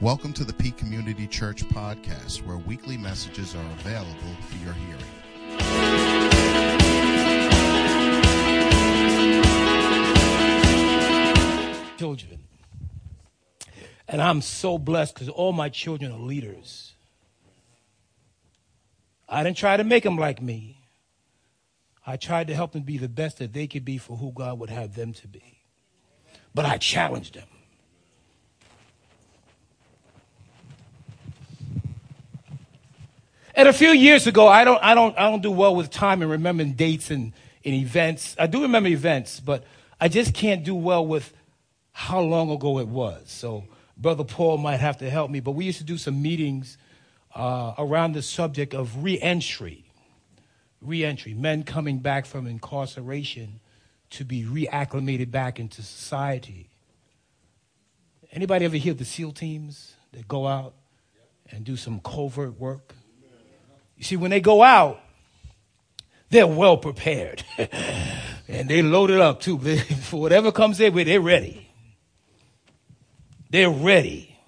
Welcome to the Peak Community Church podcast, where weekly messages are available for your hearing. children. And I'm so blessed because all my children are leaders. I didn't try to make them like me. I tried to help them be the best that they could be for who God would have them to be. But I challenged them. And a few years ago, I don't, I don't, I don't do well with time and remembering dates and, and events. I do remember events, but I just can't do well with how long ago it was. So Brother Paul might have to help me. But we used to do some meetings uh, around the subject of reentry. Reentry, men coming back from incarceration to be reacclimated back into society. Anybody ever hear of the SEAL teams that go out and do some covert work? You see, when they go out, they're well prepared. and they loaded up too. For whatever comes their way, they're ready. They're ready.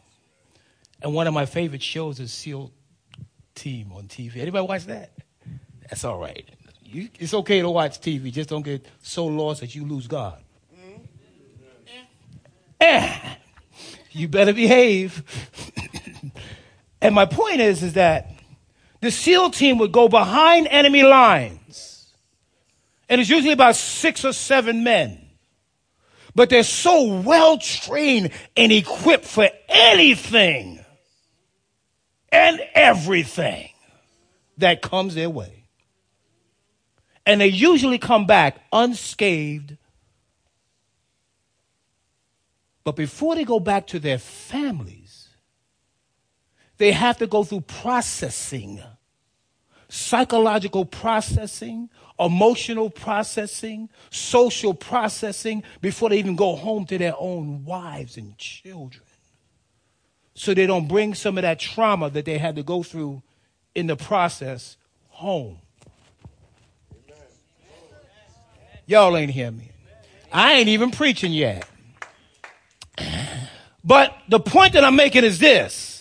And one of my favorite shows is SEAL Team on TV. Anybody watch that? That's all right. You, it's okay to watch TV. Just don't get so lost that you lose God. Eh, you better behave. and my point is, is that the SEAL team would go behind enemy lines. And it's usually about six or seven men. But they're so well trained and equipped for anything and everything that comes their way. And they usually come back unscathed. But before they go back to their families, they have to go through processing, psychological processing, emotional processing, social processing before they even go home to their own wives and children. So they don't bring some of that trauma that they had to go through in the process home. Y'all ain't hear me. I ain't even preaching yet. But the point that I'm making is this.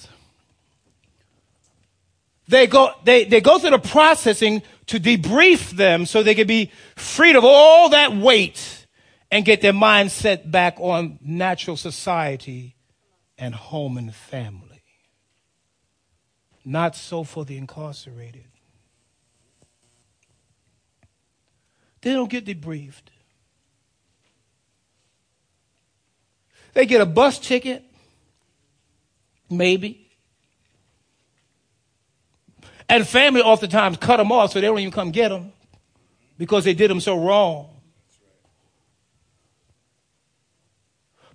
They go, they, they go through the processing to debrief them so they can be freed of all that weight and get their mind set back on natural society and home and family. Not so for the incarcerated. They don't get debriefed. They get a bus ticket, maybe. And family oftentimes cut them off so they don't even come get them because they did them so wrong.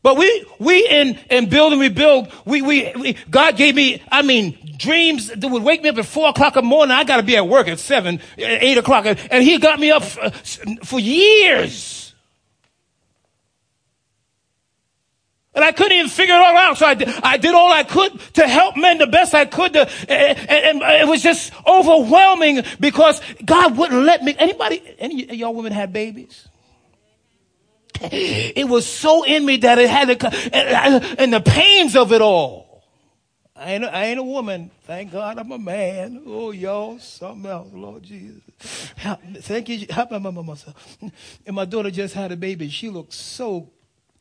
But we, we in, in build and rebuild, we, we, we, God gave me, I mean, dreams that would wake me up at four o'clock in the morning. I got to be at work at seven, eight o'clock. And he got me up uh, for, for years. And I couldn't even figure it all out. So I did, I did all I could to help men the best I could. To, and, and, it was just overwhelming because God wouldn't let me. Anybody, any y'all women had babies? It was so in me that it had to, and, and the pains of it all. I ain't, I ain't a woman. Thank God I'm a man. Oh, y'all, something else, Lord Jesus. Thank you. Help my mama myself. And my daughter just had a baby. She looked so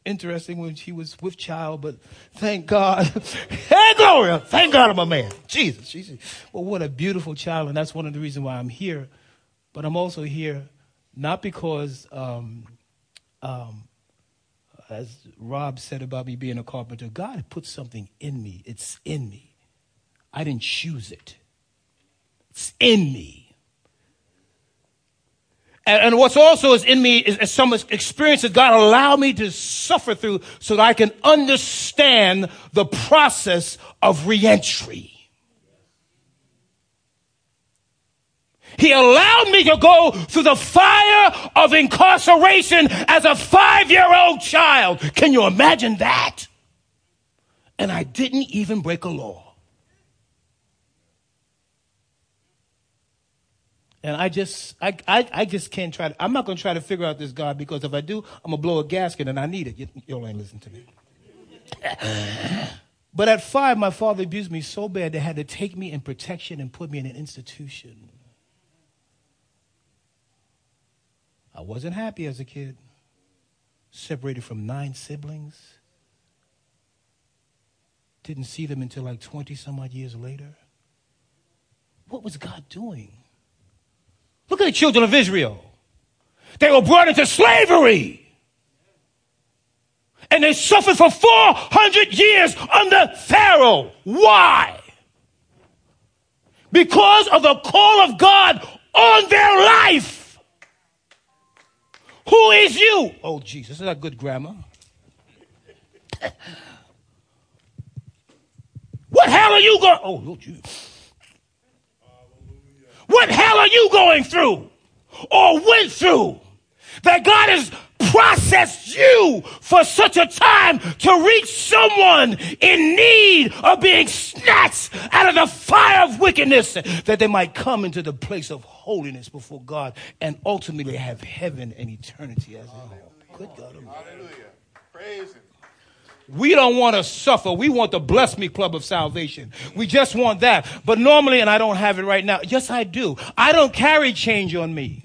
interesting when she was with child, but thank God. hey, Gloria! Thank God I'm a man. Jesus. Jesus. Well, what a beautiful child, and that's one of the reasons why I'm here. But I'm also here not because, um, um, as Rob said about me being a carpenter, God put something in me. It's in me. I didn't choose it. It's in me. And, and what's also is in me is, is some experiences God allowed me to suffer through so that I can understand the process of reentry. He allowed me to go through the fire of incarceration as a five year old child. Can you imagine that? And I didn't even break a law. And I just, I, I, I just can't try to, I'm not going to try to figure out this God because if I do, I'm going to blow a gasket and I need it. Y'all ain't listen to me. But at five, my father abused me so bad they had to take me in protection and put me in an institution. I wasn't happy as a kid. Separated from nine siblings. Didn't see them until like 20 some odd years later. What was God doing? Look at the children of Israel. They were brought into slavery. And they suffered for 400 years under Pharaoh. Why? Because of the call of God on their life. Who is you? Oh, Jesus, is that good grammar? what hell are you going? Oh, you. What hell are you going through or went through that God has processed you for such a time to reach someone in need of being snatched out of the fire of wickedness that they might come into the place of holiness before God and ultimately have heaven and eternity as their home. Good God. Hallelujah. Praise Him. We don't want to suffer. We want the bless me club of salvation. We just want that. But normally, and I don't have it right now. Yes, I do. I don't carry change on me.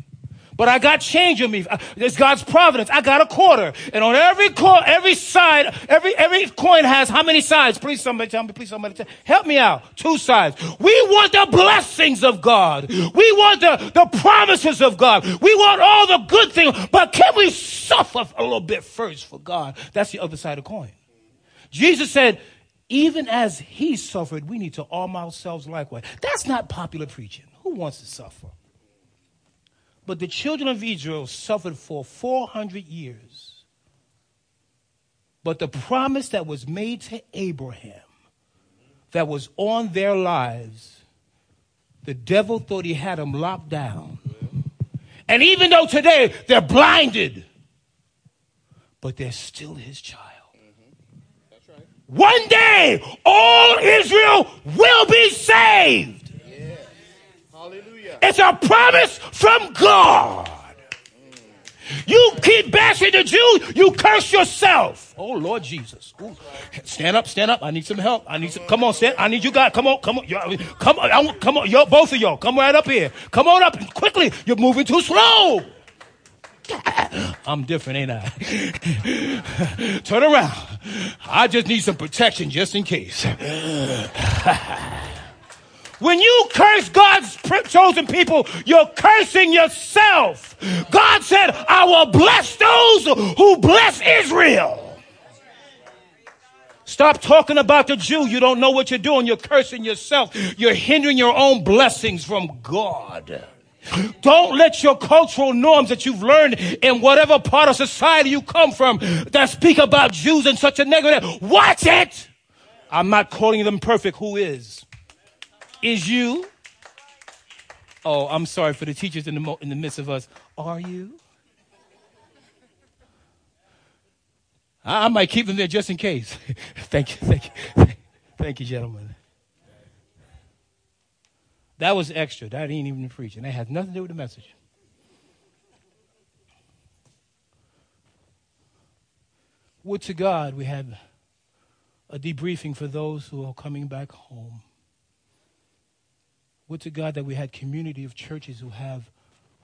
But I got change on me. Uh, it's God's providence. I got a quarter. And on every coin, every side, every, every coin has how many sides? Please somebody tell me, please somebody tell me. Help me out. Two sides. We want the blessings of God. We want the, the promises of God. We want all the good things. But can we suffer a little bit first for God? That's the other side of the coin. Jesus said, even as he suffered, we need to arm ourselves likewise. That's not popular preaching. Who wants to suffer? But the children of Israel suffered for 400 years. But the promise that was made to Abraham, that was on their lives, the devil thought he had them locked down. And even though today they're blinded, but they're still his child. One day, all Israel will be saved. Hallelujah! It's a promise from God. You keep bashing the Jew, you curse yourself. Oh Lord Jesus. Ooh. Stand up, stand up. I need some help. I need some come on, stand. I need you guys. Come on, come on. Come on, I, come on, yo, both of y'all. Come right up here. Come on up quickly. You're moving too slow. I'm different, ain't I? Turn around. I just need some protection just in case. When you curse God's chosen people, you're cursing yourself. God said, I will bless those who bless Israel. Stop talking about the Jew. You don't know what you're doing. You're cursing yourself. You're hindering your own blessings from God. Don't let your cultural norms that you've learned in whatever part of society you come from that speak about Jews in such a negative. Watch it. I'm not calling them perfect. Who is? Is you? Oh, I'm sorry for the teachers in the, mo- in the midst of us. Are you? I, I might keep them there just in case. thank you, thank you, thank you, gentlemen. That was extra. That ain't even preaching. That has nothing to do with the message. Would to God we had a debriefing for those who are coming back home. Would to God that we had community of churches who have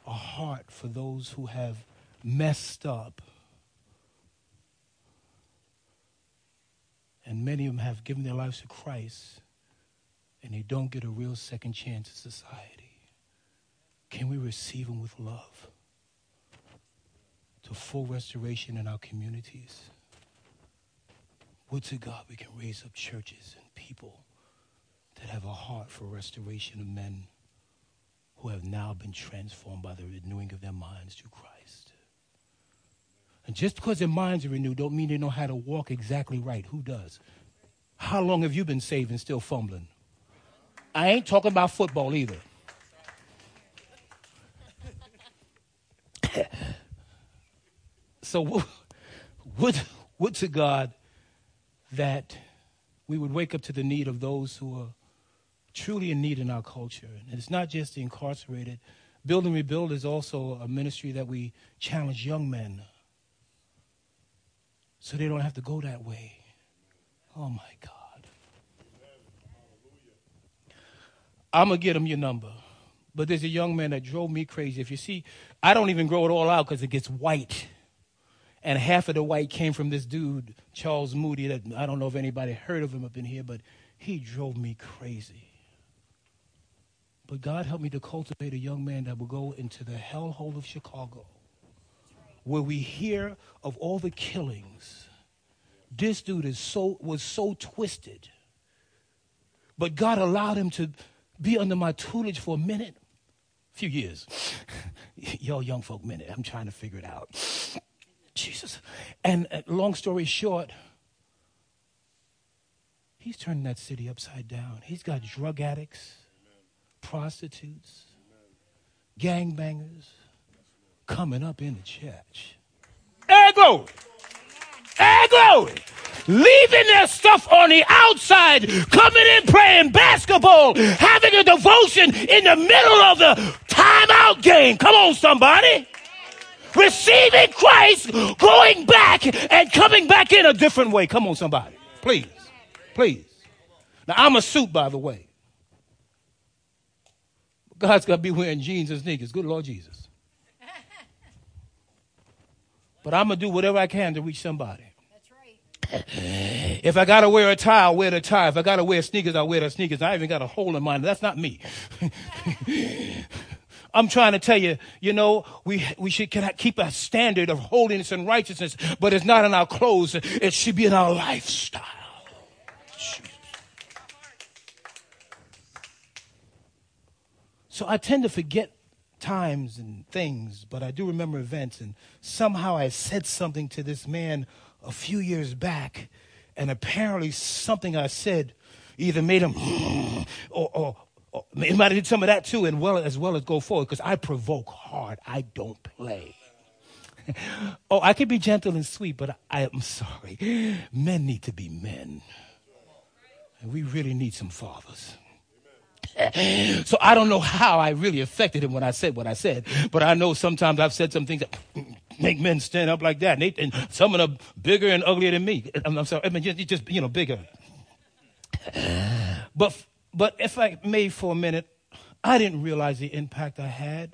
a heart for those who have messed up. And many of them have given their lives to Christ and they don't get a real second chance in society. Can we receive them with love to full restoration in our communities? Would to God we can raise up churches and people that have a heart for restoration of men who have now been transformed by the renewing of their minds through Christ. And just because their minds are renewed don't mean they know how to walk exactly right. Who does? How long have you been saved and still fumbling? I ain't talking about football either. so would, would to God that we would wake up to the need of those who are truly in need in our culture. And it's not just the incarcerated. Build and Rebuild is also a ministry that we challenge young men so they don't have to go that way. Oh my God. I'm going to get him your number. But there's a young man that drove me crazy. If you see, I don't even grow it all out because it gets white. And half of the white came from this dude, Charles Moody, that I don't know if anybody heard of him up in here, but he drove me crazy. But God helped me to cultivate a young man that will go into the hellhole of Chicago, where we hear of all the killings. This dude is so was so twisted. But God allowed him to be under my tutelage for a minute, a few years. Yo, young folk minute. I'm trying to figure it out. Jesus. And uh, long story short, he's turning that city upside down. He's got drug addicts prostitutes, gangbangers coming up in the church. Hey, glory! Hey, glory! Leaving their stuff on the outside, coming in playing basketball, having a devotion in the middle of the timeout game. Come on, somebody receiving Christ, going back and coming back in a different way. Come on, somebody. Please. Please. Now, I'm a suit, by the way. God's got to be wearing jeans and sneakers. Good Lord Jesus. But I'm going to do whatever I can to reach somebody. If I got to wear a tie, I'll wear the tie. If I got to wear sneakers, I'll wear the sneakers. I even got a hole in mine. That's not me. I'm trying to tell you, you know, we, we should keep a standard of holiness and righteousness, but it's not in our clothes. It should be in our lifestyle. So I tend to forget times and things, but I do remember events. And somehow I said something to this man a few years back, and apparently something I said either made him or, or, or it might have did some of that too, and well as well as go forward because I provoke hard. I don't play. oh, I can be gentle and sweet, but I am sorry. Men need to be men. And we really need some fathers. so I don't know how I really affected him when I said what I said, but I know sometimes I've said some things that make men stand up like that, and, and some of them bigger and uglier than me. I'm, I'm sorry, I mean just, just you know bigger. But but if I may for a minute, I didn't realize the impact I had.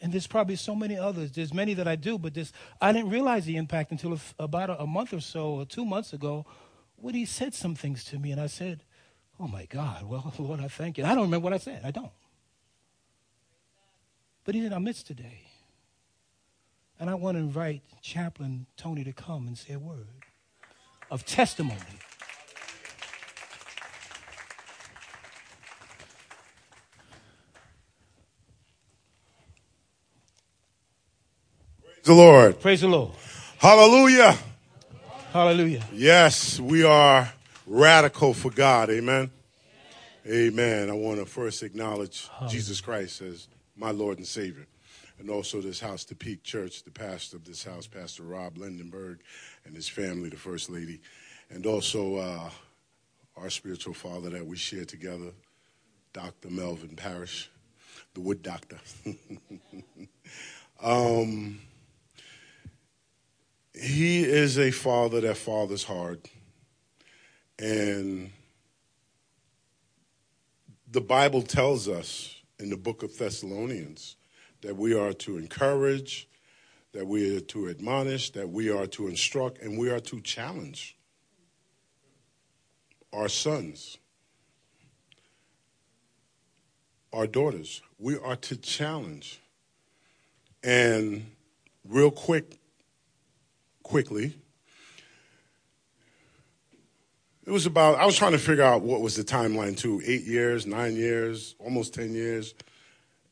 And there's probably so many others. There's many that I do, but this I didn't realize the impact until about a, a month or so, or two months ago, when he said some things to me, and I said, Oh my God, well, Lord, I thank you. I don't remember what I said. I don't. But he's in our midst today. And I want to invite Chaplain Tony to come and say a word of testimony. Praise the Lord. Praise the Lord. Hallelujah. Hallelujah. Yes, we are radical for God. Amen. Amen. I want to first acknowledge Jesus Christ as my Lord and Savior. And also this house, the Peak Church, the pastor of this house, Pastor Rob Lindenberg, and his family, the First Lady. And also uh, our spiritual father that we share together, Dr. Melvin Parrish, the wood doctor. um, he is a father that fathers hard. And the Bible tells us in the book of Thessalonians that we are to encourage, that we are to admonish, that we are to instruct, and we are to challenge our sons, our daughters. We are to challenge. And real quick, quickly, it was about, I was trying to figure out what was the timeline too eight years, nine years, almost 10 years.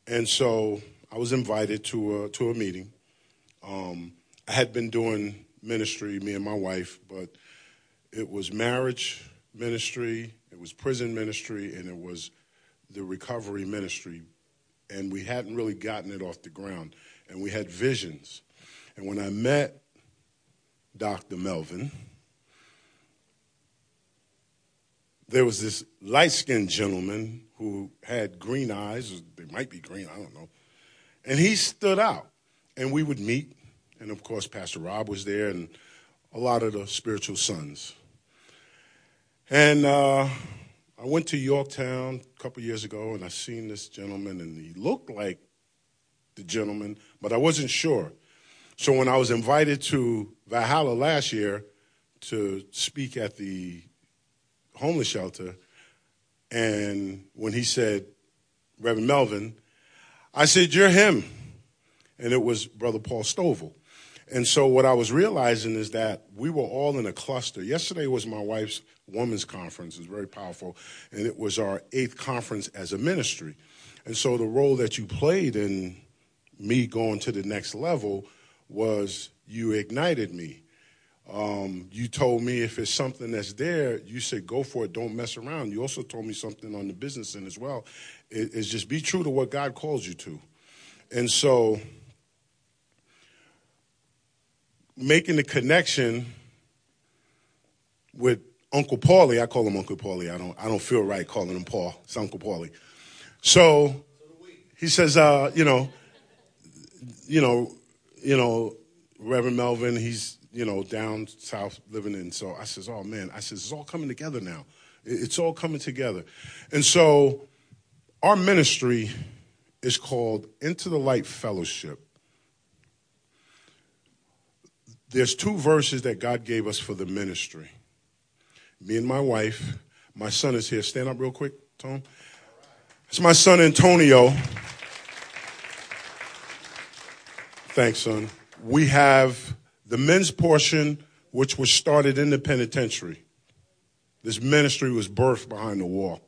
And so I was invited to a, to a meeting. Um, I had been doing ministry, me and my wife, but it was marriage ministry, it was prison ministry, and it was the recovery ministry. And we hadn't really gotten it off the ground. And we had visions. And when I met Dr. Melvin, there was this light skinned gentleman who had green eyes, they might be green, I don't know. And he stood out. And we would meet. And of course, Pastor Rob was there and a lot of the spiritual sons. And uh, I went to Yorktown a couple years ago and I seen this gentleman and he looked like the gentleman, but I wasn't sure. So when I was invited to Valhalla last year to speak at the homeless shelter, and when he said, Reverend Melvin, I said, You're him. And it was Brother Paul Stovall. And so what I was realizing is that we were all in a cluster. Yesterday was my wife's women's conference. It was very powerful. And it was our eighth conference as a ministry. And so the role that you played in me going to the next level was you ignited me. Um, you told me if it's something that's there, you said go for it, don't mess around. You also told me something on the business end as well. It, it's just be true to what God calls you to. And so making the connection with Uncle Paulie, I call him Uncle Paulie. I don't I don't feel right calling him Paul. It's Uncle Paulie. So he says, uh, you know, you know, you know, Reverend Melvin, he's, you know, down south living in. So I says, oh man, I says, it's all coming together now. It's all coming together. And so our ministry is called Into the Light Fellowship. There's two verses that God gave us for the ministry. Me and my wife, my son is here. Stand up real quick, Tom. It's my son Antonio. Thanks, son. We have the men's portion, which was started in the penitentiary. This ministry was birthed behind the wall.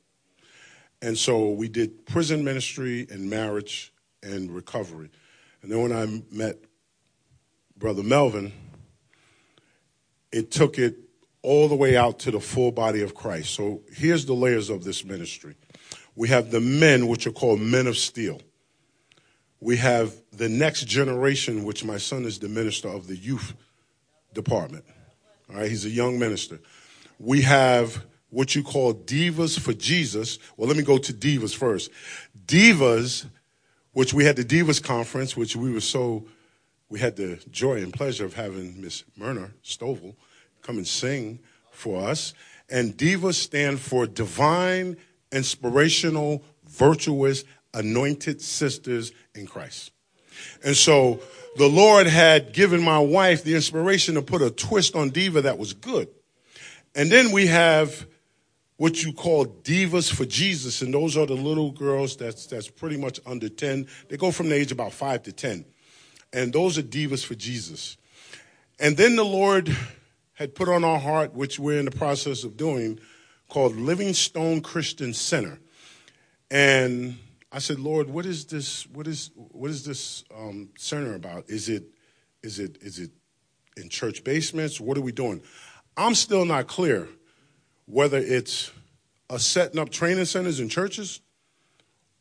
And so we did prison ministry and marriage and recovery. And then when I met Brother Melvin, it took it all the way out to the full body of Christ. So here's the layers of this ministry. We have the men, which are called men of steel. We have the next generation, which my son is the minister of the youth department. All right, he's a young minister. We have what you call divas for Jesus. Well, let me go to divas first. Divas, which we had the divas conference, which we were so, we had the joy and pleasure of having Miss Myrna Stovall come and sing for us. And divas stand for divine, inspirational, virtuous, anointed sisters in Christ. And so the Lord had given my wife the inspiration to put a twist on diva that was good. And then we have what you call divas for Jesus, and those are the little girls that's that's pretty much under 10. They go from the age about 5 to 10. And those are divas for Jesus. And then the Lord had put on our heart, which we're in the process of doing, called Living Stone Christian Center. And I said, Lord, what is this? What is what is this um, center about? Is it is it is it in church basements? What are we doing? I'm still not clear whether it's a setting up training centers in churches,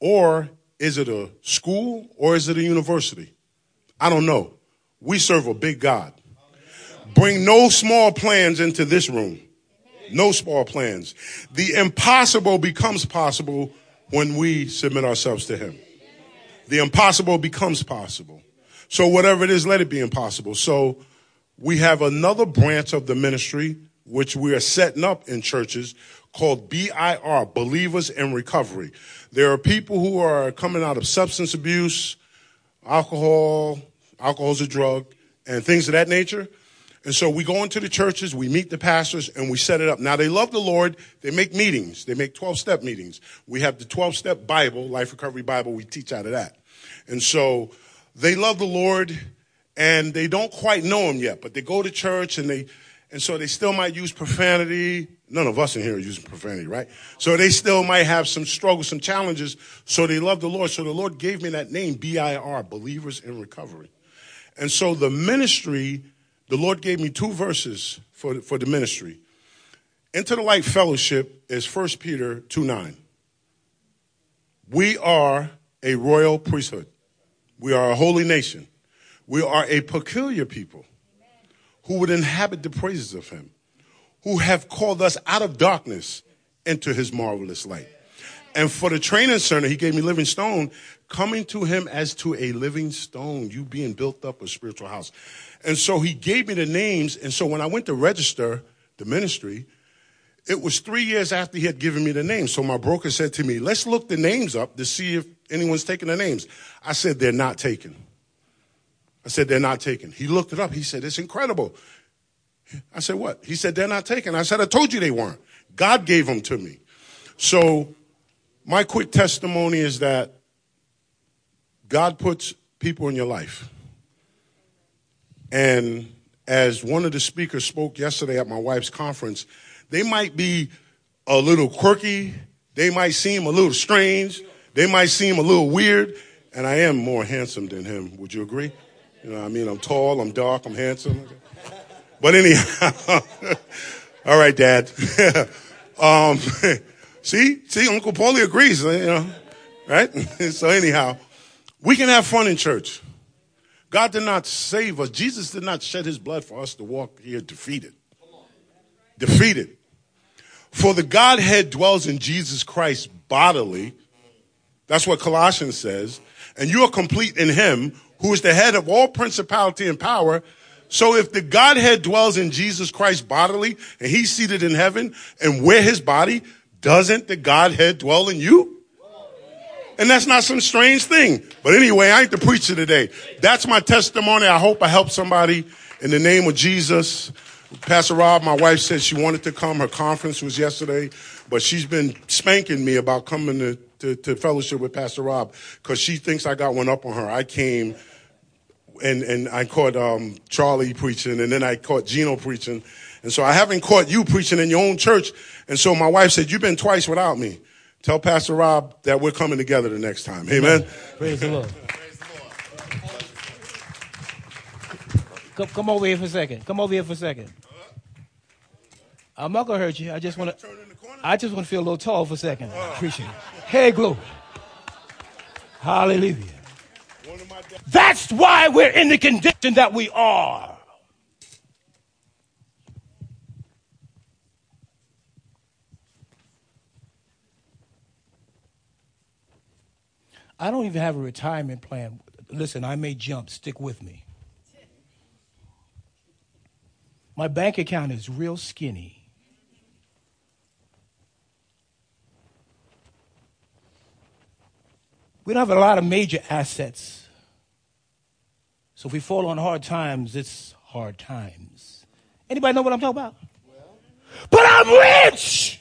or is it a school, or is it a university? I don't know. We serve a big God. Bring no small plans into this room. No small plans. The impossible becomes possible when we submit ourselves to Him. The impossible becomes possible. So whatever it is, let it be impossible. So we have another branch of the ministry which we are setting up in churches called BIR, Believers in Recovery. There are people who are coming out of substance abuse, alcohol, alcohol is a drug, and things of that nature. And so we go into the churches, we meet the pastors, and we set it up. Now they love the Lord. They make meetings. They make 12 step meetings. We have the 12 step Bible, Life Recovery Bible. We teach out of that. And so they love the Lord and they don't quite know him yet, but they go to church and they, and so they still might use profanity. None of us in here are using profanity, right? So they still might have some struggles, some challenges. So they love the Lord. So the Lord gave me that name, B-I-R, Believers in Recovery. And so the ministry the Lord gave me two verses for, for the ministry. Into the Light Fellowship is 1 Peter 2 9. We are a royal priesthood. We are a holy nation. We are a peculiar people who would inhabit the praises of him, who have called us out of darkness into his marvelous light. And for the training center, he gave me Living Stone, coming to him as to a living stone, you being built up a spiritual house. And so he gave me the names. And so when I went to register the ministry, it was three years after he had given me the name. So my broker said to me, let's look the names up to see if anyone's taking the names. I said, they're not taken. I said, they're not taken. He looked it up. He said, it's incredible. I said, what? He said, they're not taken. I said, I told you they weren't. God gave them to me. So my quick testimony is that God puts people in your life. And as one of the speakers spoke yesterday at my wife's conference, they might be a little quirky. They might seem a little strange. They might seem a little weird. And I am more handsome than him. Would you agree? You know, I mean, I'm tall, I'm dark, I'm handsome. But anyhow, all right, Dad. um, see, see, Uncle Paulie agrees. You know, right? so anyhow, we can have fun in church. God did not save us. Jesus did not shed his blood for us to walk here defeated. Defeated. For the Godhead dwells in Jesus Christ bodily. That's what Colossians says. And you are complete in him who is the head of all principality and power. So if the Godhead dwells in Jesus Christ bodily and he's seated in heaven and where his body, doesn't the Godhead dwell in you? And that's not some strange thing. But anyway, I ain't the preacher today. That's my testimony. I hope I help somebody in the name of Jesus. Pastor Rob, my wife said she wanted to come. Her conference was yesterday, but she's been spanking me about coming to, to, to fellowship with Pastor Rob because she thinks I got one up on her. I came and, and I caught um, Charlie preaching, and then I caught Gino preaching. And so I haven't caught you preaching in your own church. And so my wife said, You've been twice without me. Tell Pastor Rob that we're coming together the next time. Amen. Praise the Lord. Come, come over here for a second. Come over here for a second. I'm not gonna hurt you. I just want to. I just want to feel a little tall for a second. Appreciate it. Hey, glory. Hallelujah. That's why we're in the condition that we are. I don't even have a retirement plan. Listen, I may jump, stick with me. My bank account is real skinny. We don't have a lot of major assets. So if we fall on hard times, it's hard times. Anybody know what I'm talking about? But I'm rich!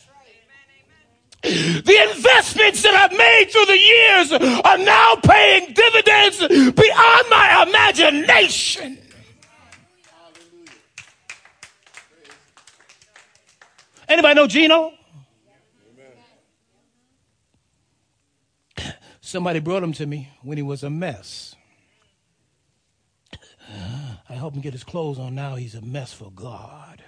The investments that I've made through the years are now paying dividends beyond my imagination. Anybody know Gino? Somebody brought him to me when he was a mess. I helped him get his clothes on. Now he's a mess for God.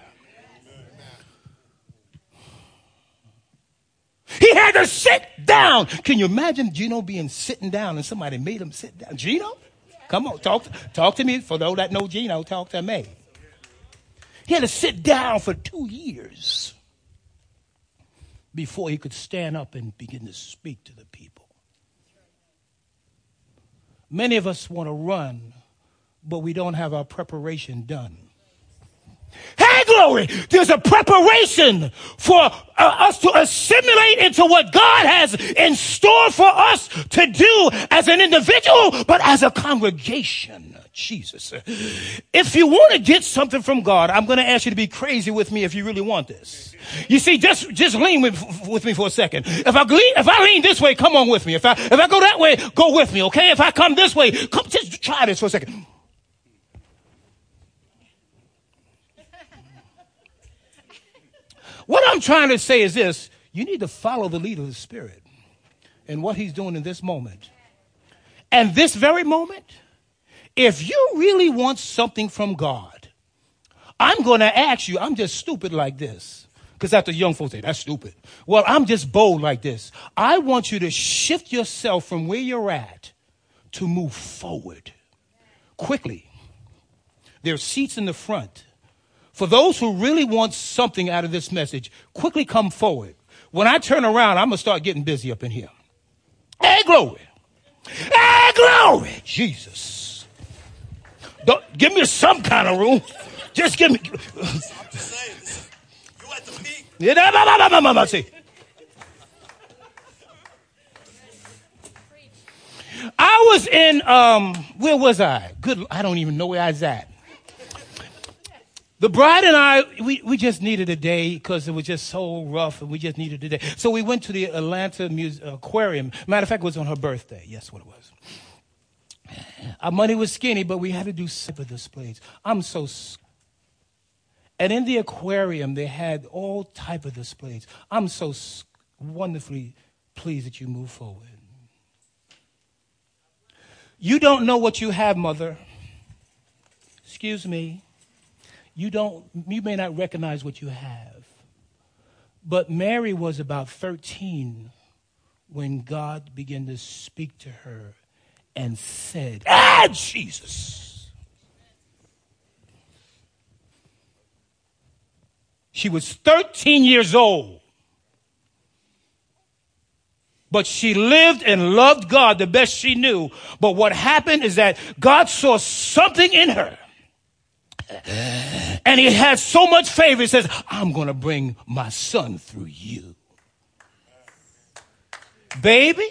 He had to sit down. Can you imagine Gino being sitting down and somebody made him sit down? Gino? Come on, talk, talk to me. For those that know Gino, talk to me. He had to sit down for two years before he could stand up and begin to speak to the people. Many of us want to run, but we don't have our preparation done. Hey, glory! There's a preparation for uh, us to assimilate into what God has in store for us to do as an individual, but as a congregation. Jesus. If you want to get something from God, I'm going to ask you to be crazy with me if you really want this. You see, just, just lean with, with me for a second. If I lean, if I lean this way, come on with me. If I, if I go that way, go with me, okay? If I come this way, come, just try this for a second. What I'm trying to say is this you need to follow the lead of the Spirit and what He's doing in this moment. And this very moment, if you really want something from God, I'm going to ask you, I'm just stupid like this. Because after young folks say, that's stupid. Well, I'm just bold like this. I want you to shift yourself from where you're at to move forward quickly. There are seats in the front. For those who really want something out of this message, quickly come forward. When I turn around, I'm going to start getting busy up in here. Hey, glory. Hey, glory. Jesus. Don't, give me some kind of room. Just give me. You at the peak. Yeah, I See. I was in um where was I? Good I don't even know where I was at. The bride and I, we, we just needed a day because it was just so rough and we just needed a day. So we went to the Atlanta Muse- Aquarium. Matter of fact, it was on her birthday. Yes, what it was. Our money was skinny, but we had to do super displays. I'm so. And in the aquarium, they had all type of displays. I'm so wonderfully pleased that you move forward. You don't know what you have, mother. Excuse me. You don't you may not recognize what you have. But Mary was about 13 when God began to speak to her and said, Ah, Jesus. She was 13 years old. But she lived and loved God the best she knew. But what happened is that God saw something in her. And he had so much favor, he says, I'm going to bring my son through you. Baby,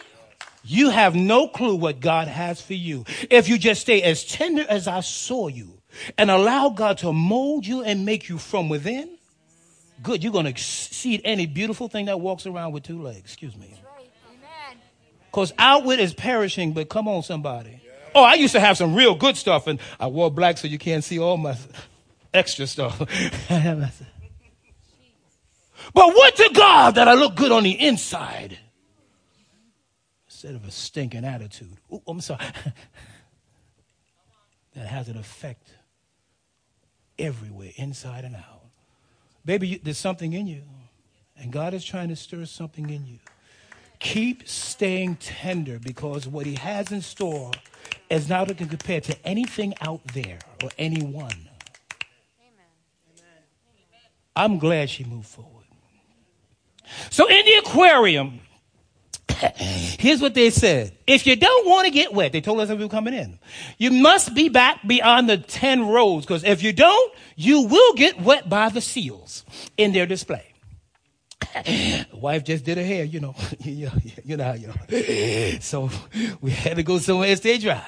you have no clue what God has for you. If you just stay as tender as I saw you and allow God to mold you and make you from within, good, you're going to exceed any beautiful thing that walks around with two legs. Excuse me. Because outward is perishing, but come on, somebody. Oh, I used to have some real good stuff, and I wore black so you can't see all my extra stuff. but what to God that I look good on the inside instead of a stinking attitude. Ooh, I'm sorry. that has an effect everywhere, inside and out. Baby, there's something in you, and God is trying to stir something in you. Keep staying tender because what he has in store is not to compare to anything out there or anyone. I'm glad she moved forward. So in the aquarium, here's what they said. If you don't want to get wet, they told us that we were coming in. You must be back beyond the 10 rows because if you don't, you will get wet by the seals in their display. wife just did her hair, you know. you know how you know. So we had to go somewhere and stay dry.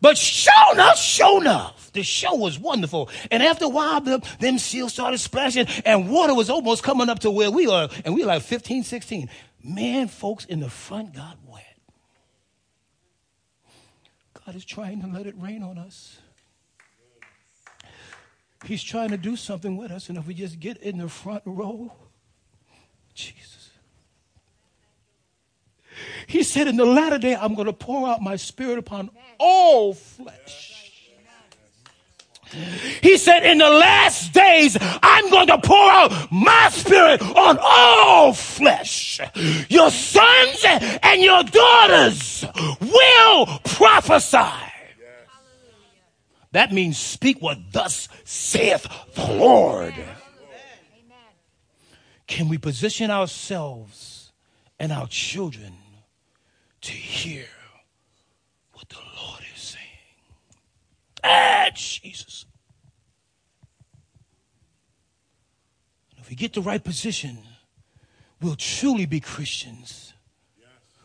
But sure enough, sure enough, the show was wonderful. And after a while, the, them seals started splashing and water was almost coming up to where we are. And we were like 15, 16. Man, folks in the front got wet. God is trying to let it rain on us. He's trying to do something with us. And if we just get in the front row, Jesus. He said, In the latter day, I'm going to pour out my spirit upon all flesh. He said, In the last days, I'm going to pour out my spirit on all flesh. Your sons and your daughters will prophesy. That means speak what thus saith the Lord. Can we position ourselves and our children to hear what the Lord is saying? Ah, Jesus. If we get the right position, we'll truly be Christians.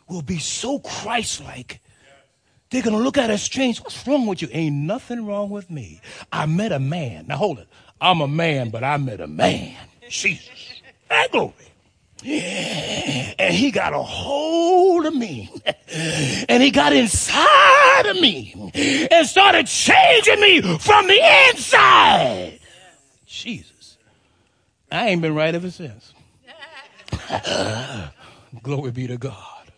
We'll be so Christ like. They're going to look at us strange. What's wrong with you? Ain't nothing wrong with me. I met a man. Now hold it. I'm a man, but I met a man. Jesus. That glory. And he got a hold of me. And he got inside of me and started changing me from the inside. Jesus. I ain't been right ever since. Glory be to God.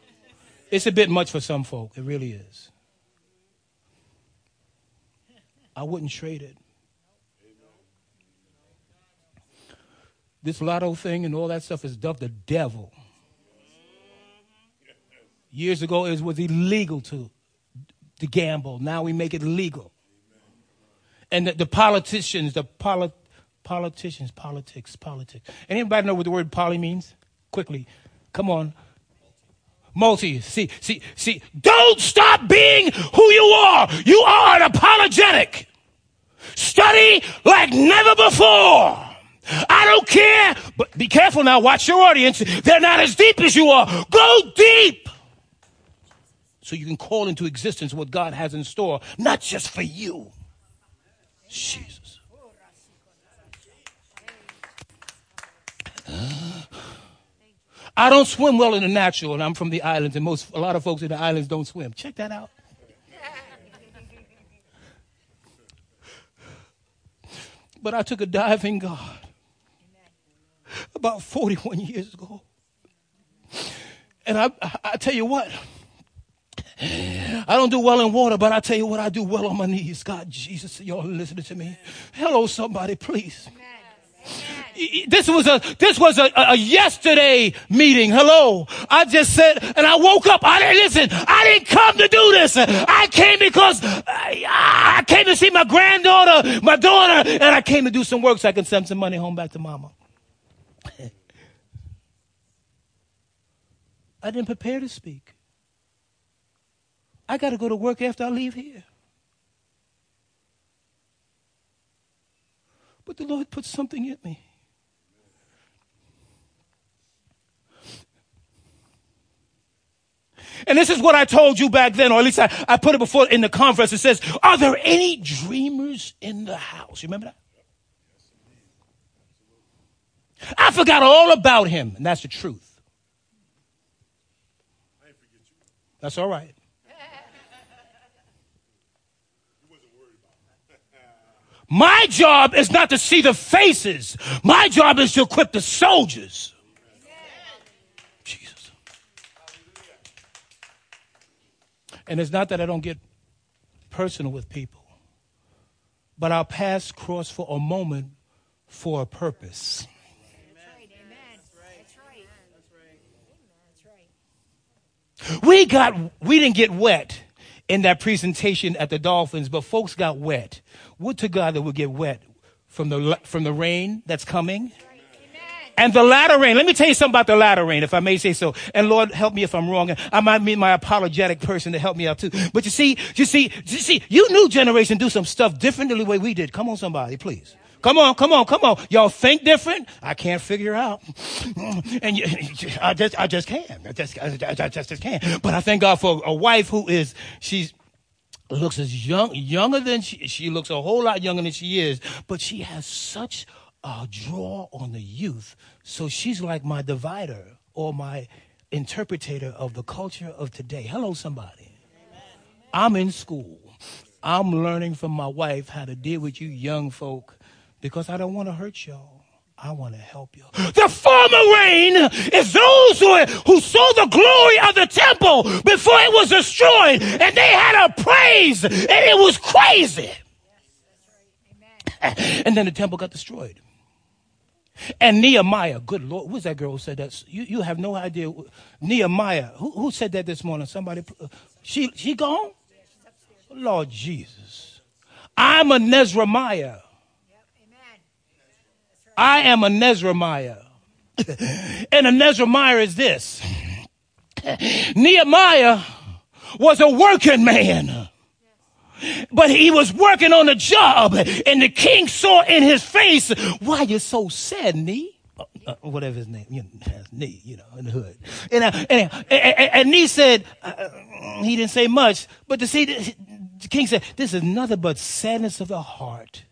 It's a bit much for some folk. It really is. I wouldn't trade it. This lotto thing and all that stuff is of the devil. Years ago, it was illegal to, to gamble. Now we make it legal. And the, the politicians, the poli- politicians, politics, politics. Anybody know what the word poly means? Quickly, come on. Multi. See, see, see. Don't stop being who you are. You are an apologetic. Study like never before. I don't care. But be careful now. Watch your audience. They're not as deep as you are. Go deep. So you can call into existence what God has in store, not just for you. Jesus. I don't swim well in the natural, and I'm from the islands, and most a lot of folks in the islands don't swim. Check that out. But I took a dive in God about 41 years ago. And I, I tell you what, I don't do well in water, but I tell you what, I do well on my knees. God, Jesus, y'all listening to me? Hello, somebody, please. Amen this was a this was a, a, yesterday meeting. Hello. I just said, and I woke up. I didn't listen. I didn't come to do this. I came because I, I came to see my granddaughter, my daughter, and I came to do some work so I can send some money home back to mama. I didn't prepare to speak. I got to go to work after I leave here. But the Lord put something in me. And this is what I told you back then, or at least I, I put it before in the conference. It says, Are there any dreamers in the house? You remember that? I forgot all about him, and that's the truth. That's all right. My job is not to see the faces. My job is to equip the soldiers. Jesus. And it's not that I don't get personal with people, but our paths cross for a moment for a purpose. We got we didn't get wet in that presentation at the Dolphins, but folks got wet. Would to God that we get wet from the from the rain that's coming. And the latter rain. Let me tell you something about the latter rain, if I may say so. And Lord, help me if I'm wrong. I might need my apologetic person to help me out too. But you see, you see, you see, you new generation do some stuff differently the way we did. Come on, somebody, please. Come on, come on, come on. Y'all think different? I can't figure out. And you, I just, I just can't. I just, I, I just, just can't. But I thank God for a wife who is, she's, looks as young, younger than she, she looks a whole lot younger than she is, but she has such a draw on the youth. So she's like my divider or my interpreter of the culture of today. Hello, somebody. Amen. I'm in school. I'm learning from my wife how to deal with you young folk because I don't want to hurt y'all. I want to help you. The former rain is those who, who saw the glory of the temple before it was destroyed, and they had a praise, and it was crazy. and then the temple got destroyed. And Nehemiah, good Lord, who's that girl who said that? You, you have no idea. Nehemiah, who, who said that this morning? Somebody, she, she gone? Lord Jesus. I'm a Nezramiah. I am a Nezramiah. and a Nezramiah is this. Nehemiah was a working man. But he was working on a job, and the king saw in his face, "Why you so sad, Nee?" Uh, uh, whatever his name, you know, Nee, you know, in the hood. And uh, and, and, and Nee said uh, he didn't say much, but to see the king said, "This is nothing but sadness of the heart."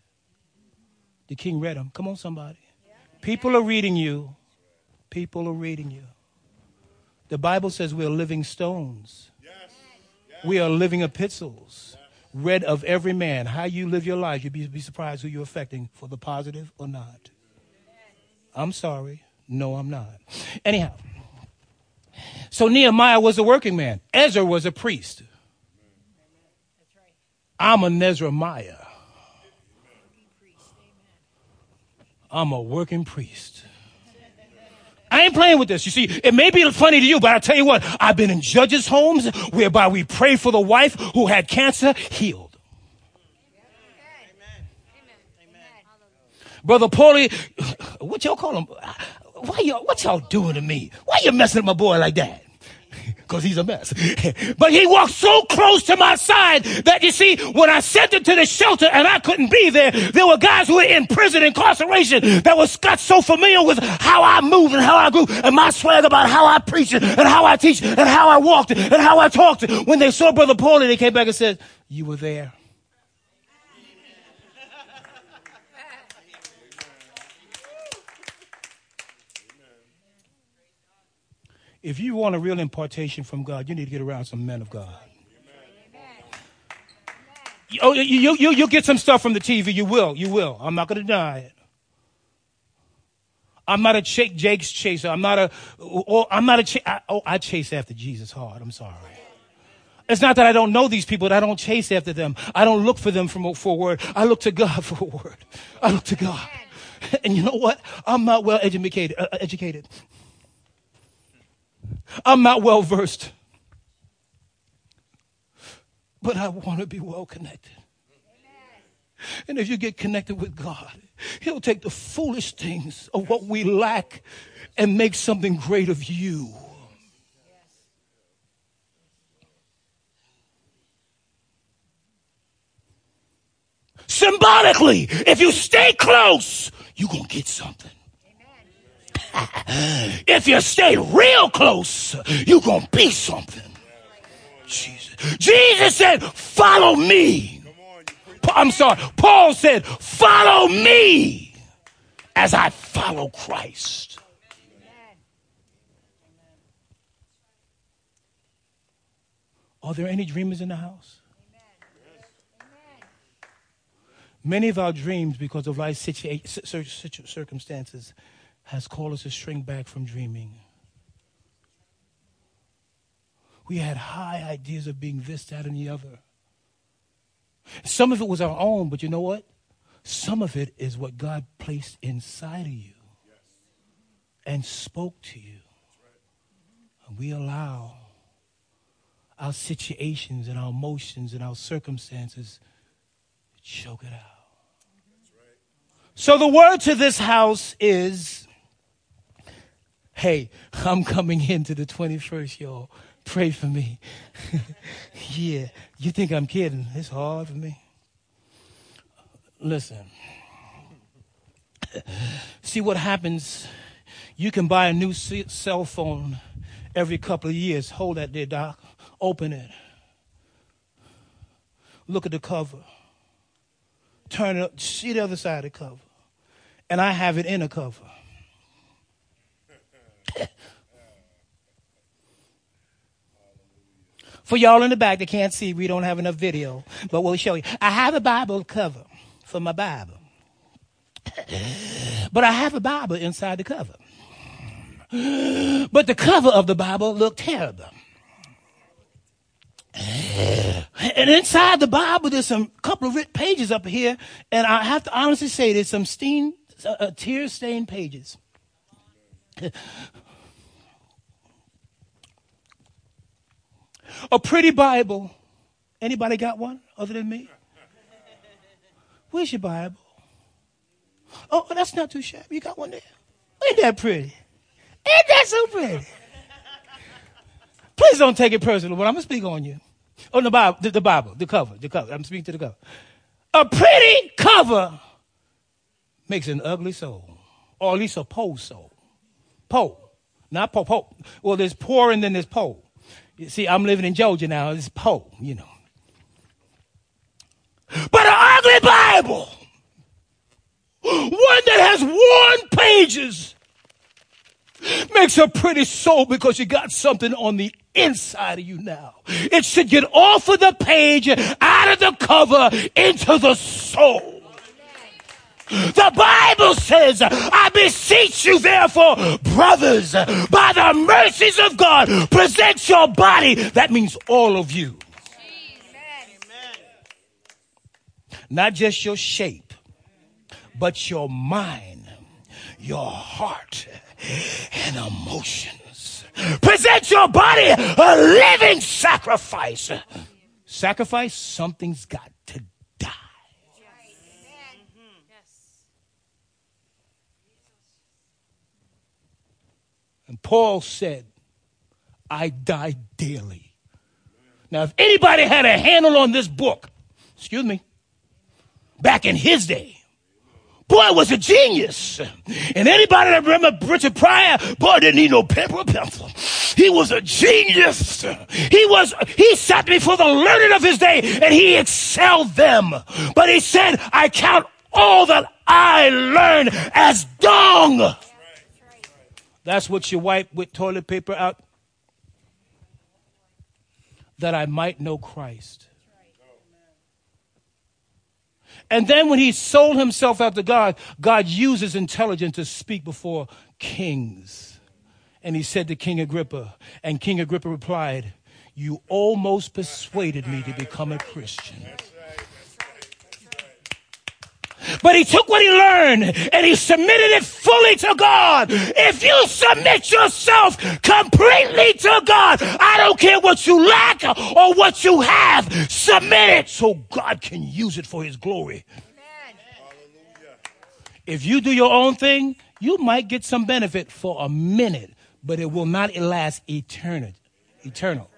The king read them. Come on, somebody. People are reading you. People are reading you. The Bible says we are living stones. We are living epistles, read of every man. How you live your life, you'd be, be surprised who you're affecting, for the positive or not. I'm sorry. No, I'm not. Anyhow, so Nehemiah was a working man. Ezra was a priest. I'm a Nezramiah. I'm a working priest. I ain't playing with this. You see, it may be funny to you, but I'll tell you what, I've been in judges' homes whereby we pray for the wife who had cancer healed. Brother Paulie, what y'all call him? Why y'all, what y'all doing to me? Why you messing with my boy like that? Because he's a mess. but he walked so close to my side that you see, when I sent him to the shelter and I couldn't be there, there were guys who were in prison, incarceration, that was got so familiar with how I moved and how I grew and my swag about how I preach and how I teach and how I walked and how I talked. When they saw Brother Paulie, they came back and said, you were there. If you want a real impartation from God, you need to get around some men of God. Oh, you, you, you'll get some stuff from the TV. You will. You will. I'm not going to deny it. I'm not a ch- Jake's chaser. I'm not a, oh, I'm not a, ch- I, oh, I chase after Jesus hard. I'm sorry. It's not that I don't know these people, that I don't chase after them. I don't look for them for, for a word. I look to God for a word. I look to God. And you know what? I'm not well educated. Uh, educated. I'm not well versed, but I want to be well connected. And if you get connected with God, He'll take the foolish things of what we lack and make something great of you. Symbolically, if you stay close, you're going to get something. If you stay real close, you're going to be something. Jesus. Jesus said, Follow me. I'm sorry. Paul said, Follow me as I follow Christ. Are there any dreamers in the house? Many of our dreams, because of life circumstances, has called us to shrink back from dreaming. We had high ideas of being this, that, and the other. Some of it was our own, but you know what? Some of it is what God placed inside of you and spoke to you. And we allow our situations and our emotions and our circumstances to choke it out. So the word to this house is Hey, I'm coming into the 21st, y'all. Pray for me. yeah, you think I'm kidding? It's hard for me. Listen. See what happens? You can buy a new cell phone every couple of years. Hold that there, Doc. Open it. Look at the cover. Turn it up. See the other side of the cover. And I have it in a cover. For y'all in the back that can't see, we don't have enough video, but we'll show you. I have a Bible cover for my Bible. But I have a Bible inside the cover. But the cover of the Bible looked terrible. And inside the Bible, there's some couple of pages up here, and I have to honestly say there's some stain, uh, tear-stained pages. A pretty Bible. Anybody got one other than me? Where's your Bible? Oh, oh, that's not too shabby. You got one there. Ain't that pretty? Ain't that so pretty? Please don't take it personal, but I'm gonna speak on you. On oh, the Bible, the, the Bible, the cover, the cover. I'm speaking to the cover. A pretty cover makes an ugly soul, or at least a poor soul. Poor, not poor. poor. Well, there's poor and then there's poor. You see, I'm living in Georgia now. It's Poe, you know. But an ugly Bible, one that has worn pages, makes a pretty soul because you got something on the inside of you now. It should get off of the page, out of the cover, into the soul. The Bible says, I beseech you therefore, brothers, by the mercies of God, present your body. That means all of you. Not just your shape, but your mind, your heart, and emotions. Present your body a living sacrifice. Sacrifice, something's got And Paul said, I die daily. Now, if anybody had a handle on this book, excuse me, back in his day, Boy was a genius. And anybody that remember Richard Pryor, boy didn't need no paper or pencil. He was a genius. He was, he sat before the learned of his day and he excelled them. But he said, I count all that I learned as dung. That's what you wipe with toilet paper out. That I might know Christ. And then when he sold himself out to God, God uses intelligence to speak before kings. And he said to King Agrippa, and King Agrippa replied, You almost persuaded me to become a Christian. But he took what he learned and he submitted it fully to God. If you submit yourself completely to God, I don't care what you lack or what you have, submit it so God can use it for his glory. If you do your own thing, you might get some benefit for a minute, but it will not last eternity, eternal.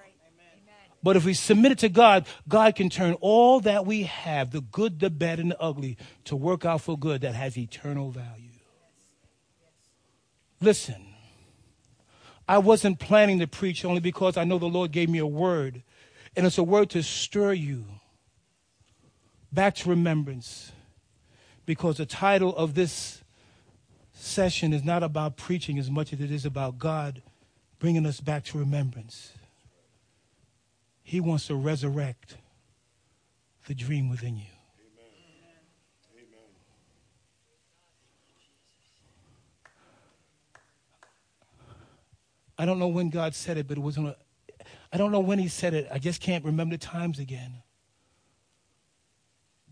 But if we submit it to God, God can turn all that we have, the good, the bad, and the ugly, to work out for good that has eternal value. Listen, I wasn't planning to preach only because I know the Lord gave me a word, and it's a word to stir you back to remembrance. Because the title of this session is not about preaching as much as it is about God bringing us back to remembrance. He wants to resurrect the dream within you. I don't know when God said it, but it was on a. I don't know when He said it. I just can't remember the times again.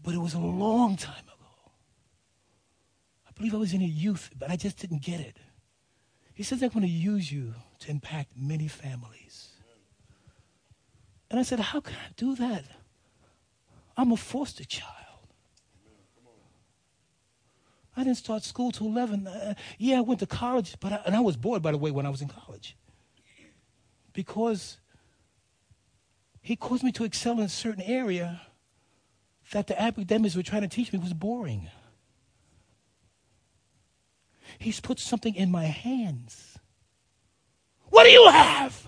But it was a long time ago. I believe I was in a youth, but I just didn't get it. He says, I'm going to use you to impact many families. And I said, How can I do that? I'm a foster child. I didn't start school till 11. Uh, yeah, I went to college, but I, and I was bored, by the way, when I was in college. Because he caused me to excel in a certain area that the academics were trying to teach me was boring. He's put something in my hands. What do you have?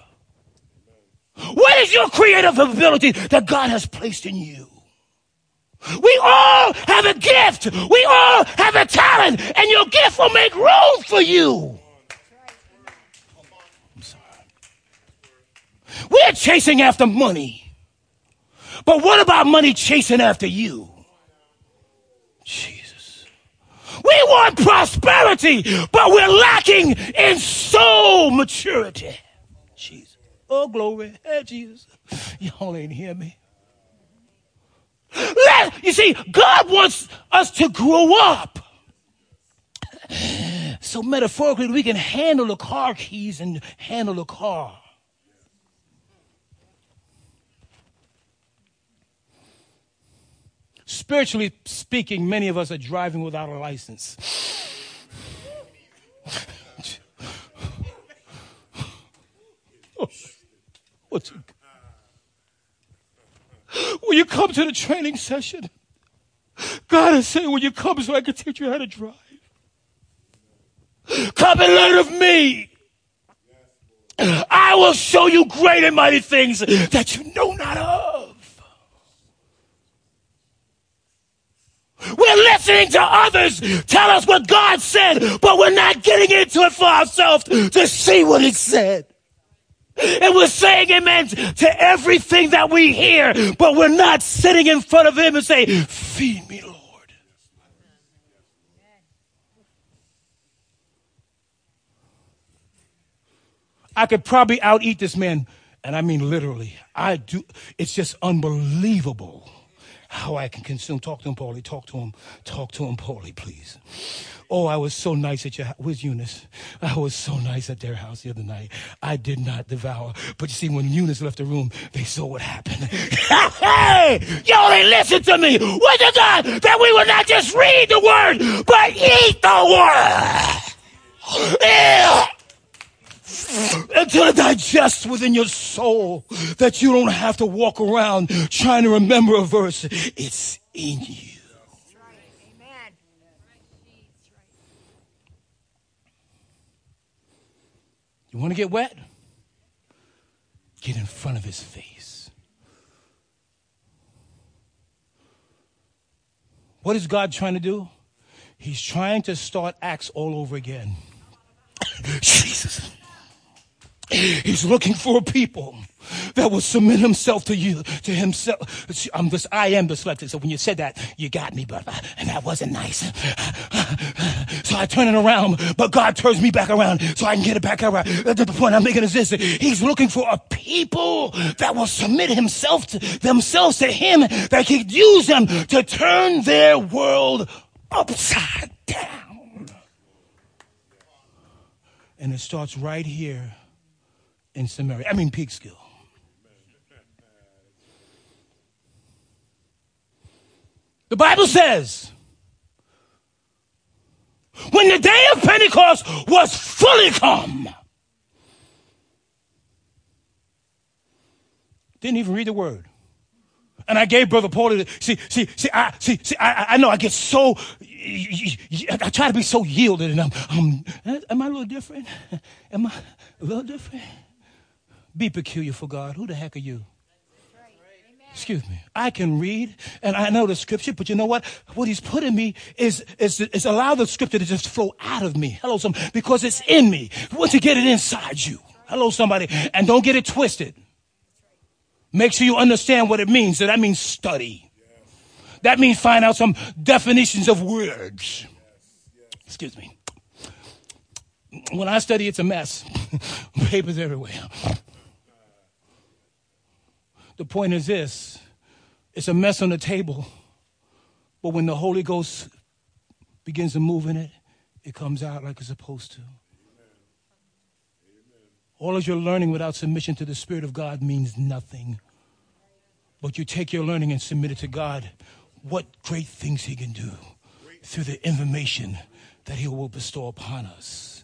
What is your creative ability that God has placed in you? We all have a gift. We all have a talent, and your gift will make room for you. I'm sorry. We're chasing after money. But what about money chasing after you? Jesus. We want prosperity, but we're lacking in soul maturity. Oh, glory. Hey, Jesus. Y'all ain't hear me. Let, you see, God wants us to grow up. So metaphorically, we can handle the car keys and handle the car. Spiritually speaking, many of us are driving without a license. Will you come to the training session? God is saying, Will you come so I can teach you how to drive? Come and learn of me. I will show you great and mighty things that you know not of. We're listening to others tell us what God said, but we're not getting into it for ourselves to see what He said. And we're saying amen to everything that we hear, but we're not sitting in front of Him and say, Feed me, Lord. I could probably out eat this man, and I mean literally. I do. It's just unbelievable how I can consume. Talk to him, Paulie. Talk to him. Talk to him, Paulie, please. Oh, I was so nice at your house. Where's Eunice? I was so nice at their house the other night. I did not devour. But you see, when Eunice left the room, they saw what happened. hey! Y'all ain't listen to me. With the God that we will not just read the word, but eat the word. Until it digests within your soul that you don't have to walk around trying to remember a verse. It's in you. You want to get wet? Get in front of his face. What is God trying to do? He's trying to start Acts all over again. Jesus. He's looking for a people that will submit himself to you, to himself. I'm this, I am dyslexic. So when you said that, you got me, but and that wasn't nice. So I turn it around, but God turns me back around so I can get it back around. The point I'm making is this: He's looking for a people that will submit himself to themselves to Him, that can use them to turn their world upside down. And it starts right here in Samaria. I mean, Peekskill. The Bible says, when the day of Pentecost was fully come, didn't even read the word. And I gave Brother Paul, see, see, see, I, see, see, I, I know I get so, I try to be so yielded and I'm, I'm, am I a little different? Am I a little different? Be peculiar for God. Who the heck are you? Excuse me. I can read and I know the scripture, but you know what? What he's put in me is, is, is allow the scripture to just flow out of me. Hello, some, because it's in me. Once you get it inside you. Hello, somebody. And don't get it twisted. Make sure you understand what it means. So that means study. That means find out some definitions of words. Excuse me. When I study, it's a mess. Papers everywhere. The point is this it's a mess on the table, but when the Holy Ghost begins to move in it, it comes out like it's supposed to. All of your learning without submission to the Spirit of God means nothing. But you take your learning and submit it to God, what great things He can do through the information that He will bestow upon us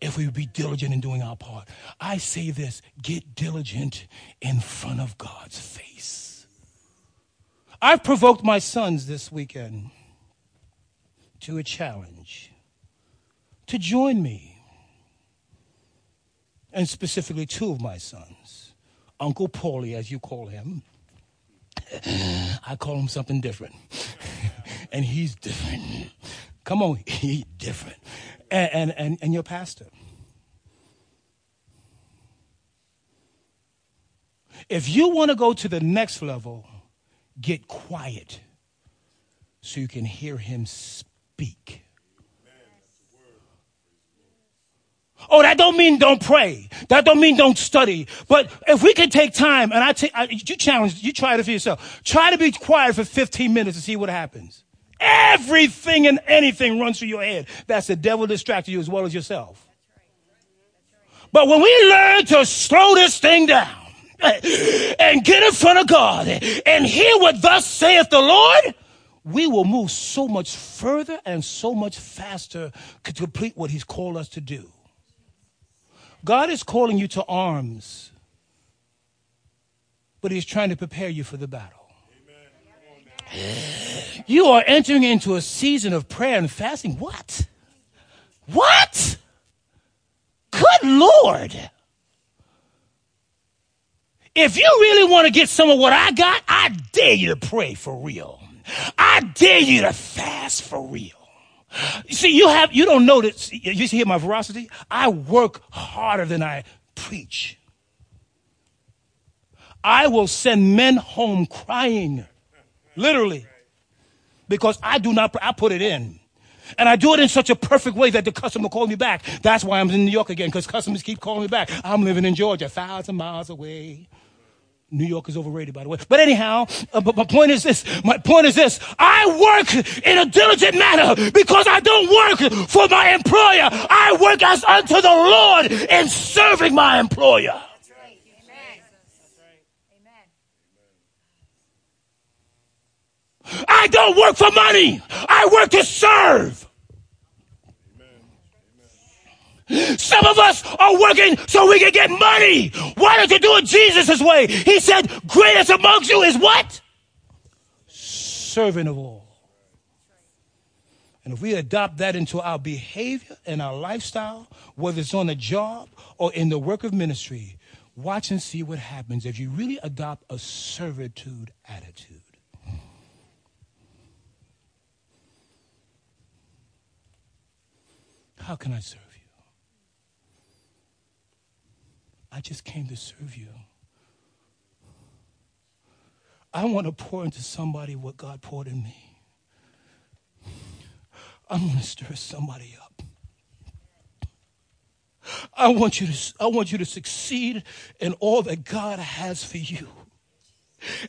if we be diligent in doing our part. I say this get diligent in front of God's face. I've provoked my sons this weekend to a challenge to join me, and specifically two of my sons, Uncle Paulie, as you call him. I call him something different. and he's different. Come on, he's different and, and, and your pastor. If you want to go to the next level, get quiet so you can hear him speak. Oh, that don't mean don't pray. That don't mean don't study. But if we can take time, and I take, I, you challenge, you try it for yourself. Try to be quiet for 15 minutes to see what happens. Everything and anything runs through your head. That's the devil distracting you as well as yourself. But when we learn to slow this thing down and get in front of God and hear what thus saith the Lord, we will move so much further and so much faster to complete what He's called us to do. God is calling you to arms, but He's trying to prepare you for the battle. You are entering into a season of prayer and fasting. What? What? Good Lord. If you really want to get some of what I got, I dare you to pray for real. I dare you to fast for real. You see, you have you don't know that you see here my veracity? I work harder than I preach. I will send men home crying literally. Because I do not, I put it in. And I do it in such a perfect way that the customer calls me back. That's why I'm in New York again, because customers keep calling me back. I'm living in Georgia, a thousand miles away. New York is overrated, by the way. But anyhow, uh, but my point is this. My point is this. I work in a diligent manner because I don't work for my employer. I work as unto the Lord in serving my employer. I don't work for money. I work to serve. Some of us are working so we can get money. Why don't you do it Jesus' way? He said, greatest amongst you is what? Servant of all. And if we adopt that into our behavior and our lifestyle, whether it's on the job or in the work of ministry, watch and see what happens if you really adopt a servitude attitude. How can I serve you? I just came to serve you. I want to pour into somebody what God poured in me. I want to stir somebody up. I want you to, I want you to succeed in all that God has for you.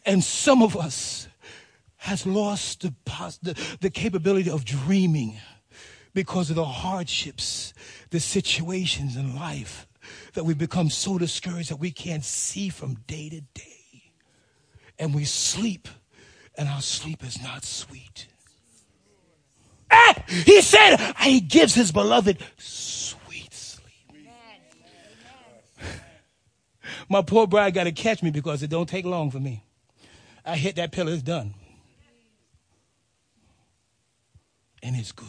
And some of us has lost the, the, the capability of dreaming because of the hardships, the situations in life that we become so discouraged that we can't see from day to day. And we sleep, and our sleep is not sweet. Ah, he said he gives his beloved sweet sleep. My poor bride got to catch me because it don't take long for me. I hit that pillar, it's done. And it's good.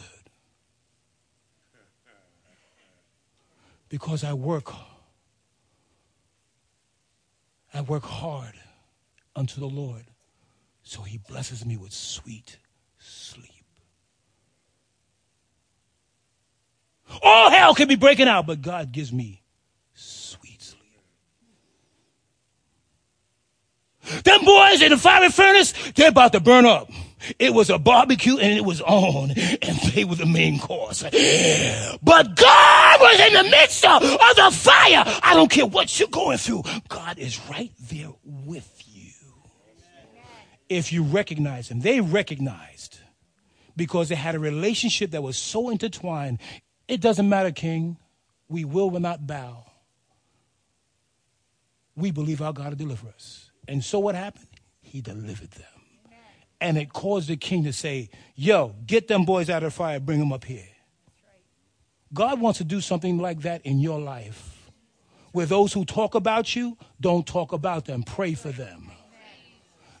Because I work. I work hard unto the Lord. So he blesses me with sweet sleep. All hell can be breaking out, but God gives me sweet sleep. Them boys in the fiery furnace, they're about to burn up. It was a barbecue and it was on, and they were the main course. But God was in the midst of, of the fire. I don't care what you're going through, God is right there with you. If you recognize Him, they recognized because they had a relationship that was so intertwined. It doesn't matter, King. We will, will not bow. We believe our God will deliver us. And so what happened? He delivered them. And it caused the king to say, Yo, get them boys out of the fire, bring them up here. God wants to do something like that in your life. Where those who talk about you, don't talk about them, pray for them.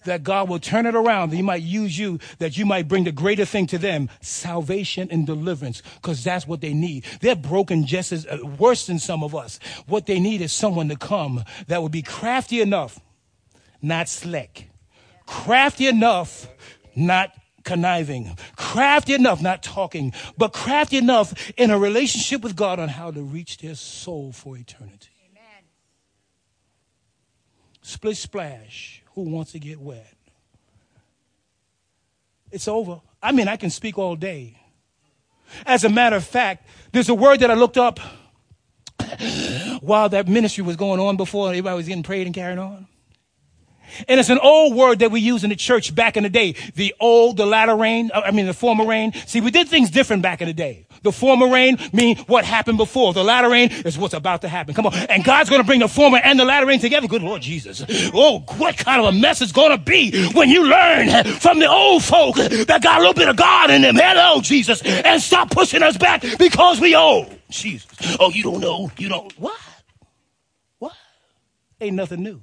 That God will turn it around, that He might use you, that you might bring the greater thing to them salvation and deliverance, because that's what they need. They're broken just as uh, worse than some of us. What they need is someone to come that will be crafty enough, not slick crafty enough, not conniving, crafty enough, not talking, but crafty enough in a relationship with God on how to reach their soul for eternity. Split splash. Who wants to get wet? It's over. I mean, I can speak all day. As a matter of fact, there's a word that I looked up while that ministry was going on before everybody was getting prayed and carried on. And it's an old word that we use in the church back in the day. The old, the latter rain, uh, I mean the former rain. See, we did things different back in the day. The former rain mean what happened before. The latter rain is what's about to happen. Come on. And God's going to bring the former and the latter rain together. Good Lord Jesus. Oh, what kind of a mess it's going to be when you learn from the old folk that got a little bit of God in them. Hello, Jesus. And stop pushing us back because we old. Jesus. Oh, you don't know. You don't. What? What? Ain't nothing new.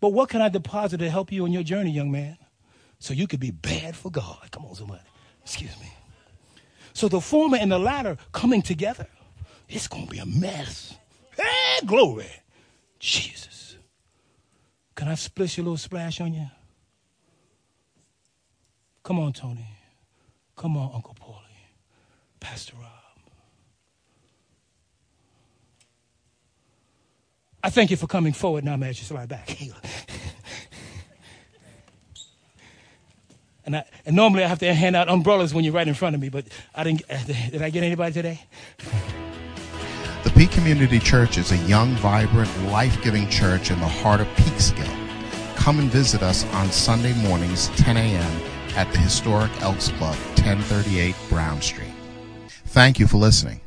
But what can I deposit to help you on your journey, young man? So you could be bad for God. Come on, somebody. Excuse me. So the former and the latter coming together, it's going to be a mess. Hey, glory. Jesus. Can I splish a little splash on you? Come on, Tony. Come on, Uncle Paulie. Pastor Rob. I thank you for coming forward. Now going to slide back. and, I, and normally I have to hand out umbrellas when you're right in front of me, but I didn't. Uh, did I get anybody today? The Peak Community Church is a young, vibrant, life giving church in the heart of Peekskill. Come and visit us on Sunday mornings, 10 a.m., at the historic Elks Club, 1038 Brown Street. Thank you for listening.